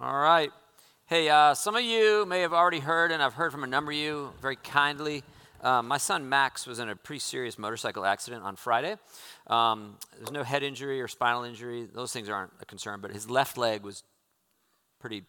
All right. Hey, uh, some of you may have already heard, and I've heard from a number of you very kindly. Um, my son Max was in a pretty serious motorcycle accident on Friday. Um, there's no head injury or spinal injury; those things aren't a concern. But his left leg was pretty,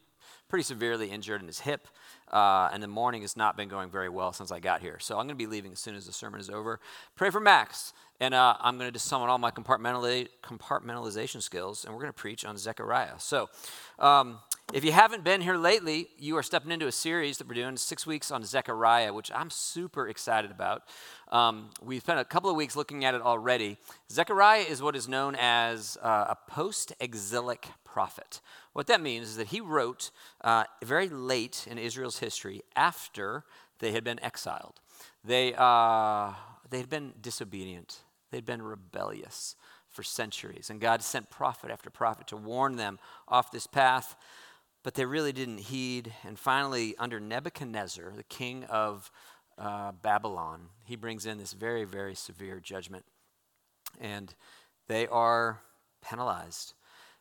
pretty severely injured, in his hip. Uh, and the morning has not been going very well since I got here. So I'm going to be leaving as soon as the sermon is over. Pray for Max. And uh, I'm going to summon all my compartmentalization skills, and we're going to preach on Zechariah. So, um, if you haven't been here lately, you are stepping into a series that we're doing six weeks on Zechariah, which I'm super excited about. Um, we've spent a couple of weeks looking at it already. Zechariah is what is known as uh, a post exilic prophet. What that means is that he wrote uh, very late in Israel's history after they had been exiled. They, uh, they had been disobedient They'd been rebellious for centuries, and God sent prophet after prophet to warn them off this path, but they really didn't heed. And finally, under Nebuchadnezzar, the king of uh, Babylon, he brings in this very, very severe judgment. And they are penalized.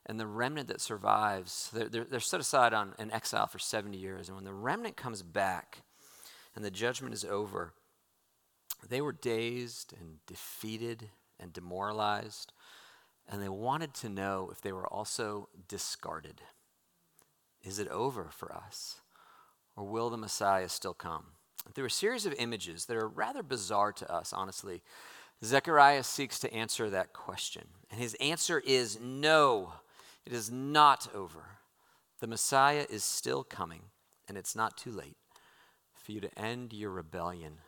And the remnant that survives, they're, they're, they're set aside on, in exile for 70 years. And when the remnant comes back and the judgment is over, they were dazed and defeated and demoralized, and they wanted to know if they were also discarded. Is it over for us? Or will the Messiah still come? Through a series of images that are rather bizarre to us, honestly, Zechariah seeks to answer that question. And his answer is no, it is not over. The Messiah is still coming, and it's not too late for you to end your rebellion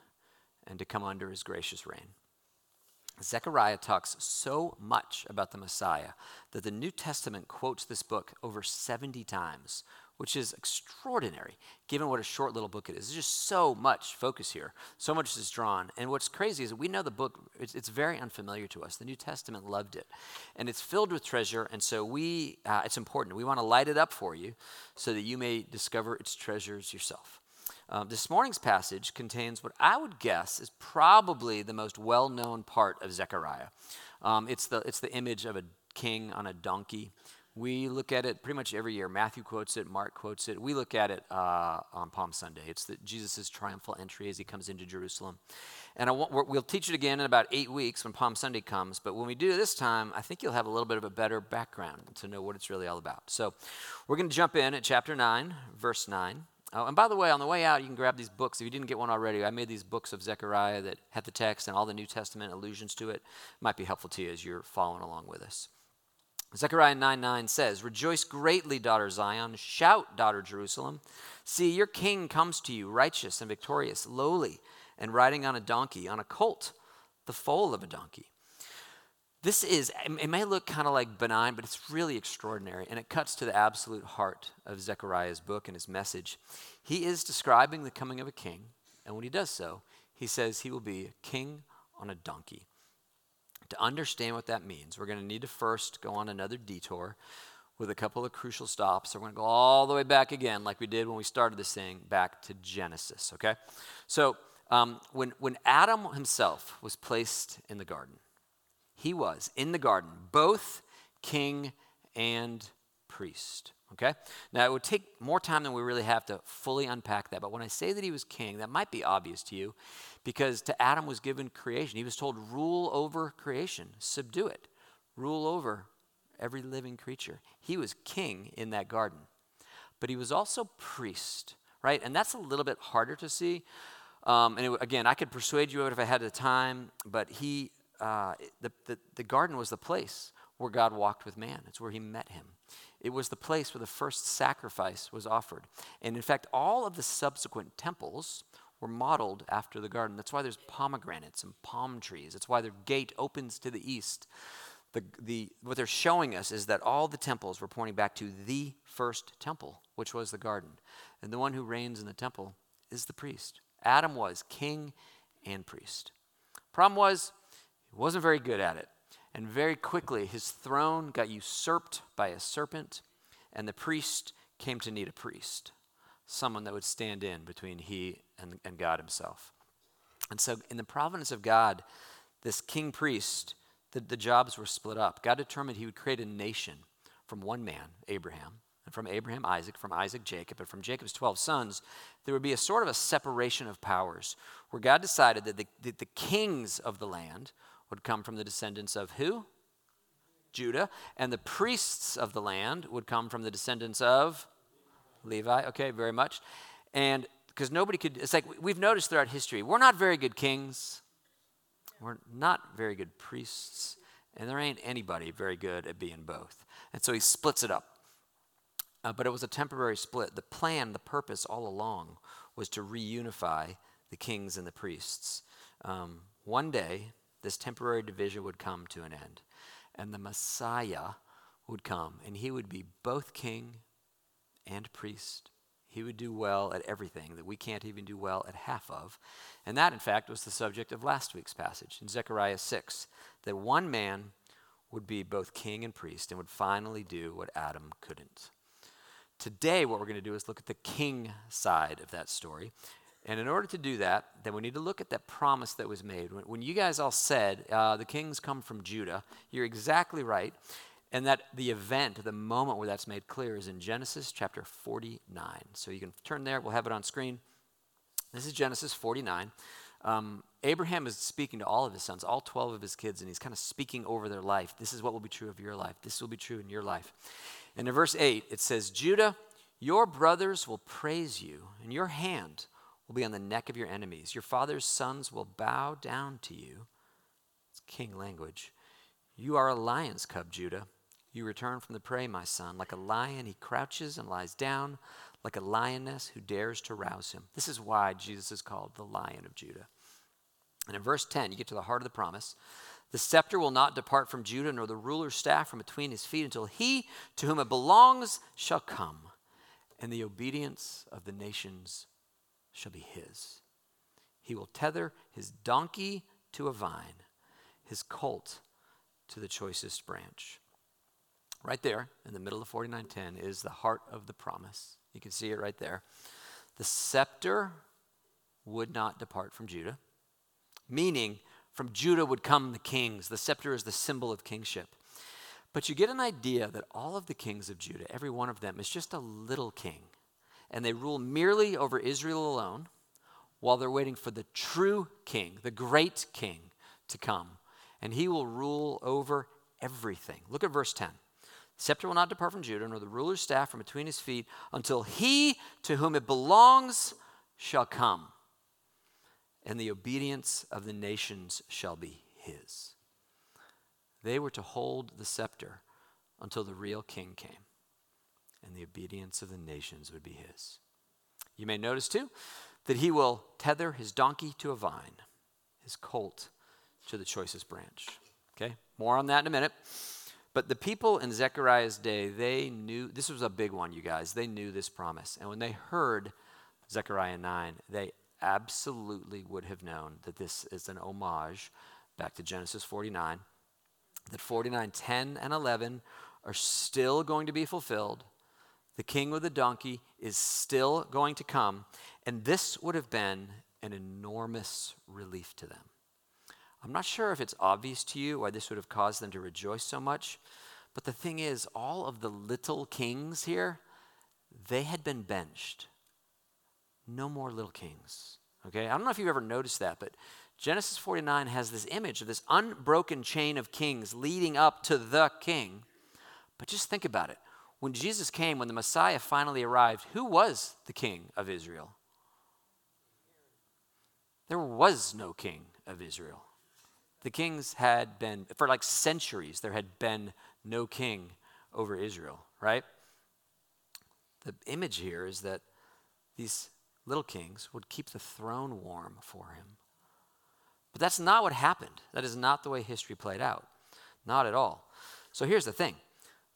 and to come under his gracious reign. Zechariah talks so much about the Messiah that the New Testament quotes this book over 70 times, which is extraordinary given what a short little book it is. There's just so much focus here, so much is drawn. And what's crazy is we know the book, it's, it's very unfamiliar to us. The New Testament loved it, and it's filled with treasure, and so we, uh, it's important. We want to light it up for you so that you may discover its treasures yourself. Um, this morning's passage contains what I would guess is probably the most well known part of Zechariah. Um, it's, the, it's the image of a king on a donkey. We look at it pretty much every year. Matthew quotes it, Mark quotes it. We look at it uh, on Palm Sunday. It's Jesus' triumphal entry as he comes into Jerusalem. And want, we'll teach it again in about eight weeks when Palm Sunday comes. But when we do this time, I think you'll have a little bit of a better background to know what it's really all about. So we're going to jump in at chapter 9, verse 9. Oh, and by the way, on the way out, you can grab these books. If you didn't get one already, I made these books of Zechariah that have the text and all the New Testament allusions to it. it might be helpful to you as you're following along with us. Zechariah 9 9 says, Rejoice greatly, daughter Zion. Shout, daughter Jerusalem. See, your king comes to you, righteous and victorious, lowly, and riding on a donkey, on a colt, the foal of a donkey. This is, it may look kind of like benign, but it's really extraordinary. And it cuts to the absolute heart of Zechariah's book and his message. He is describing the coming of a king. And when he does so, he says he will be a king on a donkey. To understand what that means, we're going to need to first go on another detour with a couple of crucial stops. So we're going to go all the way back again, like we did when we started this thing, back to Genesis, okay? So um, when, when Adam himself was placed in the garden, he was in the garden, both king and priest. Okay? Now, it would take more time than we really have to fully unpack that. But when I say that he was king, that might be obvious to you because to Adam was given creation. He was told, rule over creation, subdue it, rule over every living creature. He was king in that garden. But he was also priest, right? And that's a little bit harder to see. Um, and it, again, I could persuade you of it if I had the time, but he uh, the, the, the garden was the place where God walked with man. It's where he met him. It was the place where the first sacrifice was offered. And in fact, all of the subsequent temples were modeled after the garden. That's why there's pomegranates and palm trees. That's why their gate opens to the east. The, the, what they're showing us is that all the temples were pointing back to the first temple, which was the garden. And the one who reigns in the temple is the priest. Adam was king and priest. Problem was, he wasn't very good at it. And very quickly, his throne got usurped by a serpent, and the priest came to need a priest, someone that would stand in between he and, and God himself. And so, in the providence of God, this king priest, the, the jobs were split up. God determined he would create a nation from one man, Abraham, and from Abraham, Isaac, from Isaac, Jacob, and from Jacob's 12 sons, there would be a sort of a separation of powers where God decided that the, that the kings of the land would come from the descendants of who? Judah. And the priests of the land would come from the descendants of Levi. Okay, very much. And because nobody could, it's like we've noticed throughout history, we're not very good kings, we're not very good priests, and there ain't anybody very good at being both. And so he splits it up. Uh, but it was a temporary split. The plan, the purpose all along was to reunify the kings and the priests. Um, one day, this temporary division would come to an end, and the Messiah would come, and he would be both king and priest. He would do well at everything that we can't even do well at half of. And that, in fact, was the subject of last week's passage in Zechariah 6 that one man would be both king and priest and would finally do what Adam couldn't. Today, what we're going to do is look at the king side of that story. And in order to do that, then we need to look at that promise that was made. When, when you guys all said, uh, the kings come from Judah, you're exactly right. And that the event, the moment where that's made clear, is in Genesis chapter 49. So you can turn there, we'll have it on screen. This is Genesis 49. Um, Abraham is speaking to all of his sons, all 12 of his kids, and he's kind of speaking over their life. This is what will be true of your life. This will be true in your life. And in verse 8, it says, Judah, your brothers will praise you, and your hand will be on the neck of your enemies. Your father's sons will bow down to you. It's king language. You are a lion's cub, Judah. You return from the prey, my son. Like a lion, he crouches and lies down, like a lioness who dares to rouse him. This is why Jesus is called the Lion of Judah. And in verse 10, you get to the heart of the promise. The scepter will not depart from Judah, nor the ruler's staff from between his feet, until he to whom it belongs shall come, and the obedience of the nations shall be his. He will tether his donkey to a vine, his colt to the choicest branch. Right there in the middle of 4910 is the heart of the promise. You can see it right there. The scepter would not depart from Judah, meaning from Judah would come the kings. The scepter is the symbol of kingship. But you get an idea that all of the kings of Judah, every one of them, is just a little king. And they rule merely over Israel alone while they're waiting for the true king, the great king, to come. And he will rule over everything. Look at verse 10. The scepter will not depart from Judah, nor the ruler's staff from between his feet, until he to whom it belongs shall come and the obedience of the nations shall be his. They were to hold the scepter until the real king came, and the obedience of the nations would be his. You may notice too that he will tether his donkey to a vine, his colt to the choicest branch. Okay, more on that in a minute. But the people in Zechariah's day, they knew this was a big one, you guys. They knew this promise. And when they heard Zechariah 9, they absolutely would have known that this is an homage back to Genesis 49, that 49, 10, and 11 are still going to be fulfilled. The king with the donkey is still going to come, and this would have been an enormous relief to them. I'm not sure if it's obvious to you why this would have caused them to rejoice so much, but the thing is, all of the little kings here, they had been benched no more little kings. Okay? I don't know if you've ever noticed that, but Genesis 49 has this image of this unbroken chain of kings leading up to the king. But just think about it. When Jesus came, when the Messiah finally arrived, who was the king of Israel? There was no king of Israel. The kings had been, for like centuries, there had been no king over Israel, right? The image here is that these little kings would keep the throne warm for him. But that's not what happened. That is not the way history played out. Not at all. So here's the thing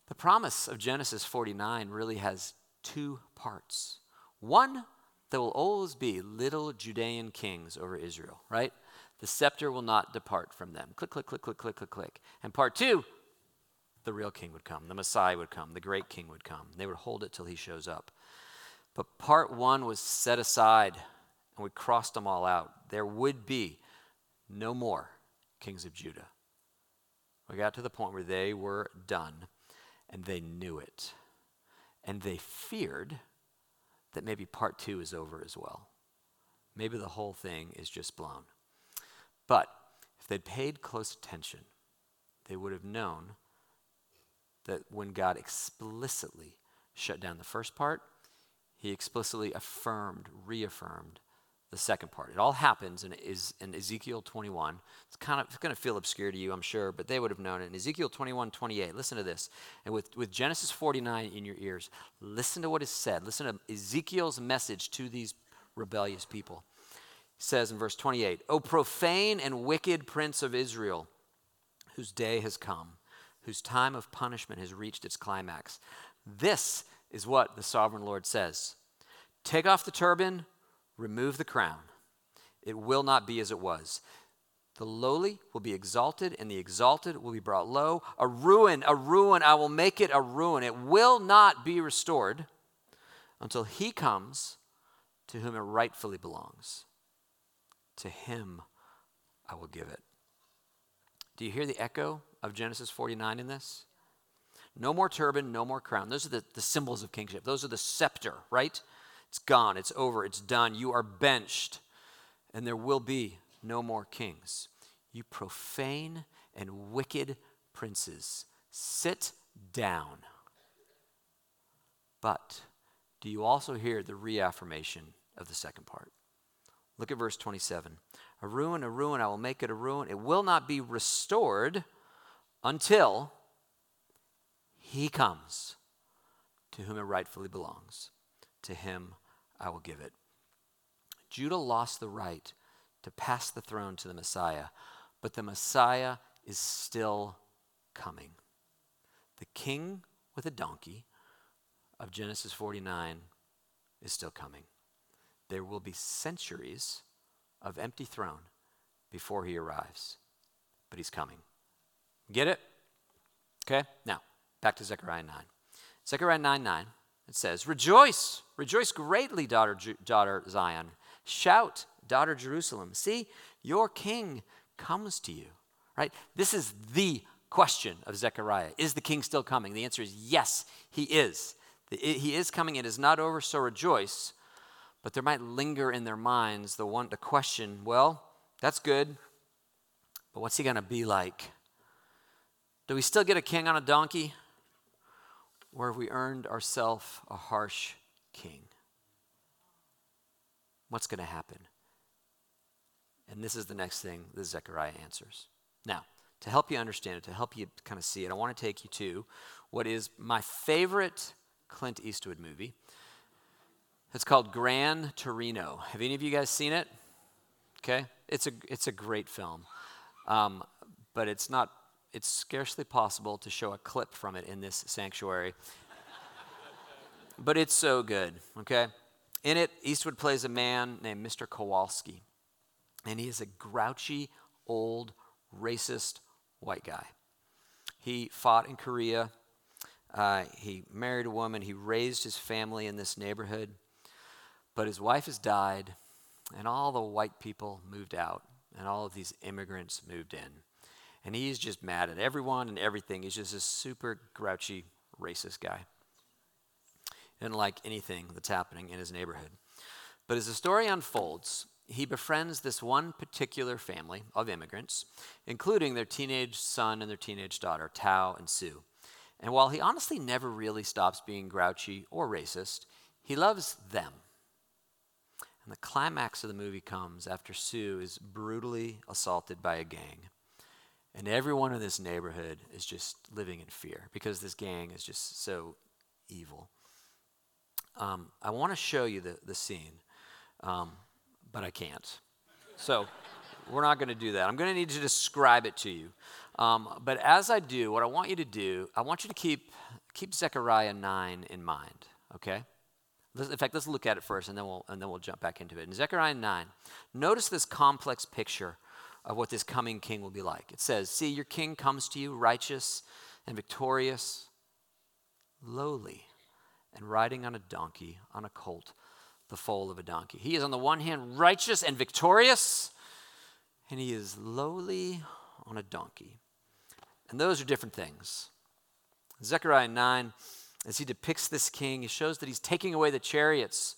the promise of Genesis 49 really has two parts. One, there will always be little Judean kings over Israel, right? The scepter will not depart from them. Click, click, click, click, click, click, click. And part two, the real king would come, the Messiah would come, the great king would come. They would hold it till he shows up. But part one was set aside, and we crossed them all out. There would be no more kings of Judah. We got to the point where they were done, and they knew it. And they feared that maybe part two is over as well. Maybe the whole thing is just blown. But if they'd paid close attention, they would have known that when God explicitly shut down the first part, he explicitly affirmed, reaffirmed the second part. It all happens in, is in Ezekiel 21. It's kind of going to feel obscure to you, I'm sure, but they would have known it. In Ezekiel 21, 28, listen to this. And with, with Genesis 49 in your ears, listen to what is said. Listen to Ezekiel's message to these rebellious people. He says in verse 28, O profane and wicked prince of Israel, whose day has come, whose time of punishment has reached its climax. This is what the sovereign Lord says Take off the turban remove the crown. It will not be as it was. The lowly will be exalted, and the exalted will be brought low. A ruin, a ruin, I will make it a ruin. It will not be restored until he comes to whom it rightfully belongs. To him I will give it. Do you hear the echo of Genesis 49 in this? No more turban, no more crown. Those are the, the symbols of kingship. Those are the scepter, right? It's gone, it's over, it's done. You are benched, and there will be no more kings. You profane and wicked princes, sit down. But do you also hear the reaffirmation of the second part? Look at verse 27. A ruin, a ruin, I will make it a ruin. It will not be restored until he comes to whom it rightfully belongs. To him I will give it. Judah lost the right to pass the throne to the Messiah, but the Messiah is still coming. The king with a donkey of Genesis 49 is still coming. There will be centuries of empty throne before he arrives, but he's coming. Get it? Okay, now back to Zechariah 9. Zechariah 9 9. It says, Rejoice, rejoice greatly, daughter, daughter Zion. Shout, daughter Jerusalem. See, your king comes to you. Right? This is the question of Zechariah. Is the king still coming? The answer is yes, he is. He is coming. It is not over, so rejoice. But there might linger in their minds the one the question, well, that's good, but what's he going to be like? Do we still get a king on a donkey? Or have we earned ourselves a harsh king? What's going to happen? And this is the next thing that Zechariah answers. Now, to help you understand it, to help you kind of see it, I want to take you to what is my favorite Clint Eastwood movie. It's called Gran Torino. Have any of you guys seen it? Okay, it's a it's a great film, um, but it's not it's scarcely possible to show a clip from it in this sanctuary. but it's so good, okay? In it, Eastwood plays a man named Mr. Kowalski, and he is a grouchy, old, racist white guy. He fought in Korea. Uh, he married a woman. He raised his family in this neighborhood. But his wife has died, and all the white people moved out, and all of these immigrants moved in. And he's just mad at everyone and everything. He's just a super grouchy, racist guy. He doesn't like anything that's happening in his neighborhood. But as the story unfolds, he befriends this one particular family of immigrants, including their teenage son and their teenage daughter, Thao and Sue. And while he honestly never really stops being grouchy or racist, he loves them. And the climax of the movie comes after Sue is brutally assaulted by a gang. And everyone in this neighborhood is just living in fear because this gang is just so evil. Um, I want to show you the, the scene, um, but I can't. So we're not going to do that. I'm going to need to describe it to you. Um, but as I do, what I want you to do, I want you to keep, keep Zechariah 9 in mind, okay? In fact, let's look at it first, and then we'll, and then we'll jump back into it. In Zechariah 9, notice this complex picture of what this coming king will be like. It says, See, your king comes to you righteous and victorious, lowly, and riding on a donkey, on a colt, the foal of a donkey. He is, on the one hand, righteous and victorious, and he is lowly on a donkey. And those are different things. Zechariah 9, as he depicts this king, he shows that he's taking away the chariots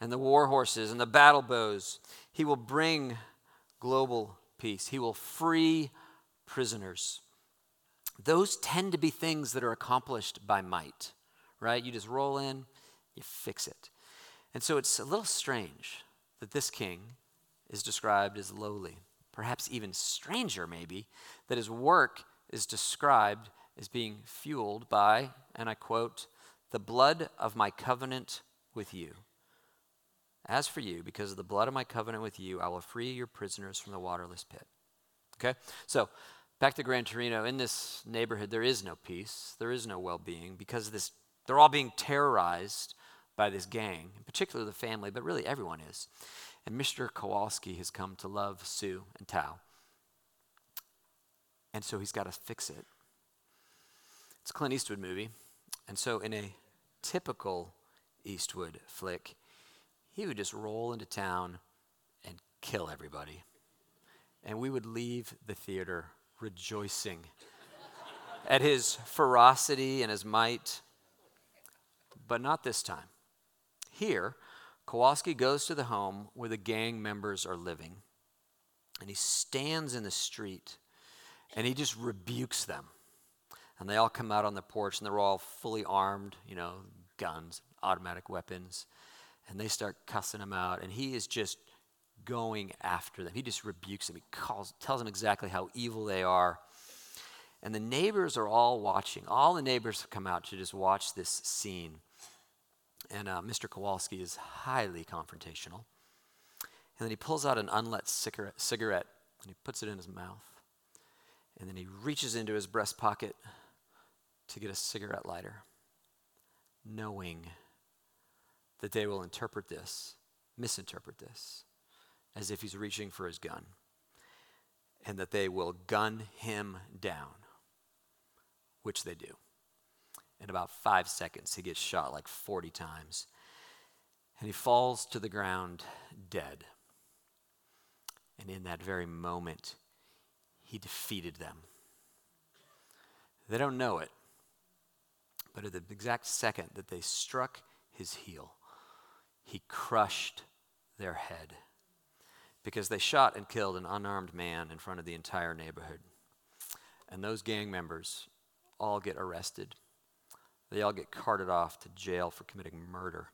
and the war horses and the battle bows. He will bring global peace, he will free prisoners. Those tend to be things that are accomplished by might, right? You just roll in, you fix it. And so it's a little strange that this king is described as lowly. Perhaps even stranger, maybe, that his work is described as being fueled by, and I quote, the blood of my covenant with you. As for you, because of the blood of my covenant with you, I will free your prisoners from the waterless pit. Okay? So, back to Gran Torino. In this neighborhood, there is no peace, there is no well being because this, they're all being terrorized by this gang, in particular the family, but really everyone is. And Mr. Kowalski has come to love Sue and Thao. And so he's got to fix it. It's a Clint Eastwood movie. And so, in a typical Eastwood flick, he would just roll into town and kill everybody. And we would leave the theater rejoicing at his ferocity and his might. But not this time. Here, Kowalski goes to the home where the gang members are living, and he stands in the street and he just rebukes them. And they all come out on the porch and they're all fully armed, you know, guns, automatic weapons. And they start cussing him out. And he is just going after them. He just rebukes them. He calls, tells them exactly how evil they are. And the neighbors are all watching. All the neighbors have come out to just watch this scene. And uh, Mr. Kowalski is highly confrontational. And then he pulls out an unlit cigarette, cigarette and he puts it in his mouth. And then he reaches into his breast pocket to get a cigarette lighter, knowing that they will interpret this, misinterpret this, as if he's reaching for his gun, and that they will gun him down, which they do. In about five seconds, he gets shot like 40 times, and he falls to the ground dead. And in that very moment, he defeated them. They don't know it, but at the exact second that they struck his heel, he crushed their head because they shot and killed an unarmed man in front of the entire neighborhood. And those gang members all get arrested. They all get carted off to jail for committing murder.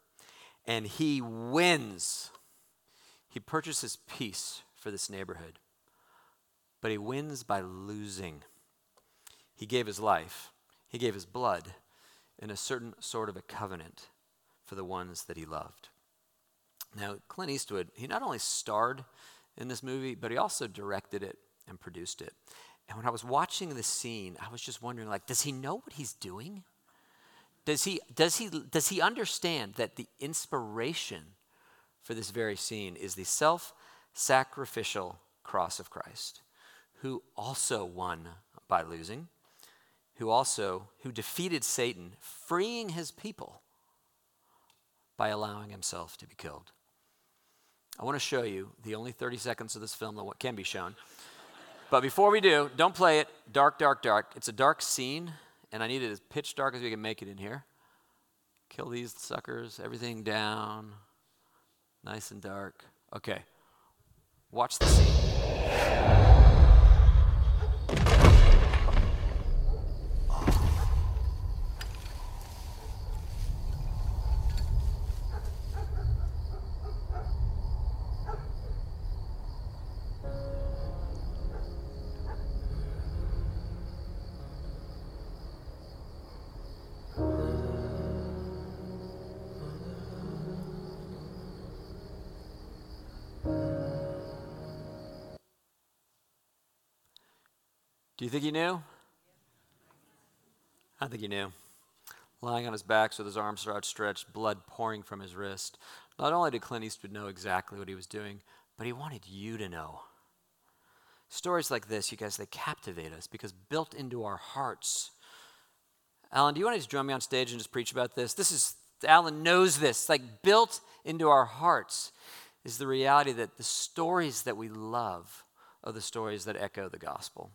And he wins. He purchases peace for this neighborhood. But he wins by losing. He gave his life, he gave his blood in a certain sort of a covenant for the ones that he loved. Now, Clint Eastwood, he not only starred in this movie, but he also directed it and produced it. And when I was watching the scene, I was just wondering like does he know what he's doing? Does he does he does he understand that the inspiration for this very scene is the self-sacrificial cross of Christ, who also won by losing, who also who defeated Satan, freeing his people by allowing himself to be killed. I want to show you the only 30 seconds of this film that can be shown. but before we do, don't play it dark, dark, dark. It's a dark scene, and I need it as pitch dark as we can make it in here. Kill these suckers, everything down, nice and dark. Okay, watch the scene. Do you think he knew? I think he knew. Lying on his back with his arms outstretched, blood pouring from his wrist. Not only did Clint Eastwood know exactly what he was doing, but he wanted you to know. Stories like this, you guys, they captivate us because built into our hearts. Alan, do you want to just join me on stage and just preach about this? This is, Alan knows this. like built into our hearts is the reality that the stories that we love are the stories that echo the gospel.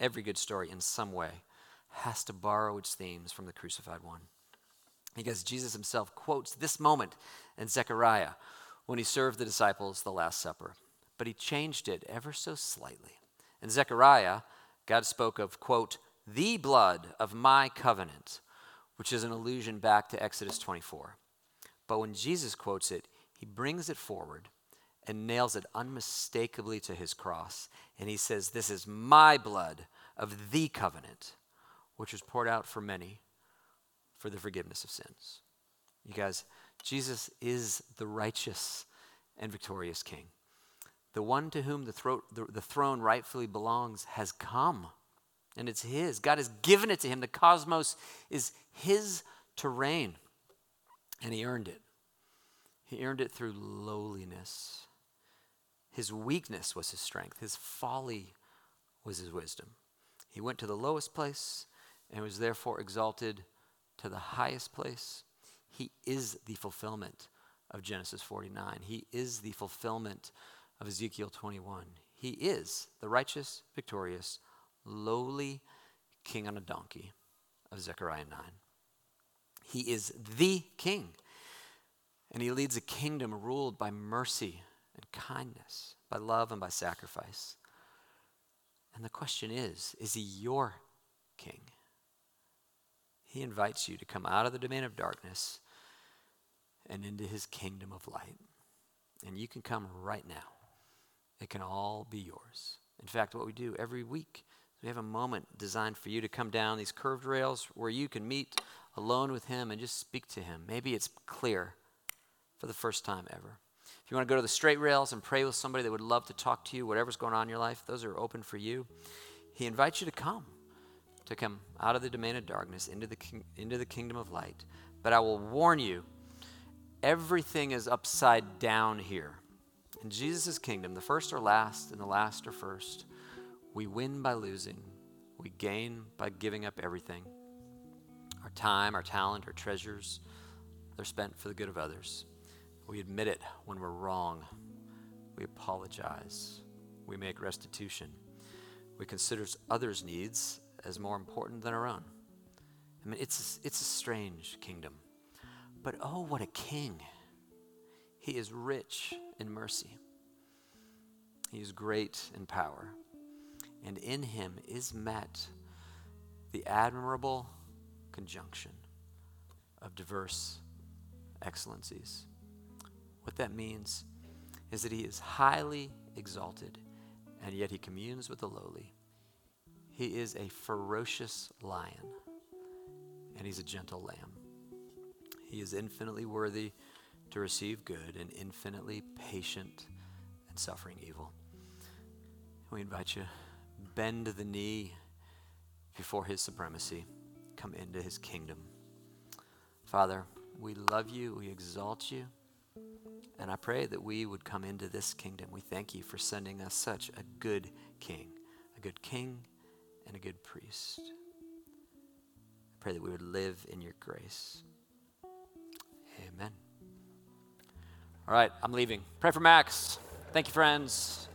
Every good story, in some way, has to borrow its themes from the crucified one. Because Jesus himself quotes this moment in Zechariah when he served the disciples the Last Supper. But he changed it ever so slightly. In Zechariah, God spoke of, quote, the blood of my covenant, which is an allusion back to Exodus 24. But when Jesus quotes it, he brings it forward and nails it unmistakably to his cross. And he says, This is my blood of the covenant, which was poured out for many for the forgiveness of sins. You guys, Jesus is the righteous and victorious King. The one to whom the, thro- the, the throne rightfully belongs has come, and it's his. God has given it to him. The cosmos is his to reign, and he earned it. He earned it through lowliness. His weakness was his strength, his folly was his wisdom. He went to the lowest place and was therefore exalted to the highest place. He is the fulfillment of Genesis 49. He is the fulfillment of Ezekiel 21. He is the righteous, victorious, lowly king on a donkey of Zechariah 9. He is the king. And he leads a kingdom ruled by mercy and kindness, by love and by sacrifice. And the question is is he your king? He invites you to come out of the domain of darkness and into his kingdom of light. And you can come right now. It can all be yours. In fact, what we do every week, we have a moment designed for you to come down these curved rails where you can meet alone with him and just speak to him. Maybe it's clear for the first time ever. If you want to go to the straight rails and pray with somebody that would love to talk to you, whatever's going on in your life, those are open for you. He invites you to come, to come out of the domain of darkness into the, into the kingdom of light. But I will warn you, everything is upside down here. In Jesus' kingdom, the first are last and the last are first. We win by losing, we gain by giving up everything our time, our talent, our treasures. They're spent for the good of others. We admit it when we're wrong. We apologize. We make restitution. We consider others' needs as more important than our own. I mean, it's, it's a strange kingdom. But oh, what a king! He is rich in mercy, he is great in power, and in him is met the admirable conjunction of diverse excellencies. What that means is that he is highly exalted, and yet he communes with the lowly. He is a ferocious lion, and he's a gentle lamb. He is infinitely worthy to receive good and infinitely patient and suffering evil. We invite you, bend the knee before his supremacy, come into his kingdom. Father, we love you, we exalt you. And I pray that we would come into this kingdom. We thank you for sending us such a good king, a good king and a good priest. I pray that we would live in your grace. Amen. All right, I'm leaving. Pray for Max. Thank you, friends.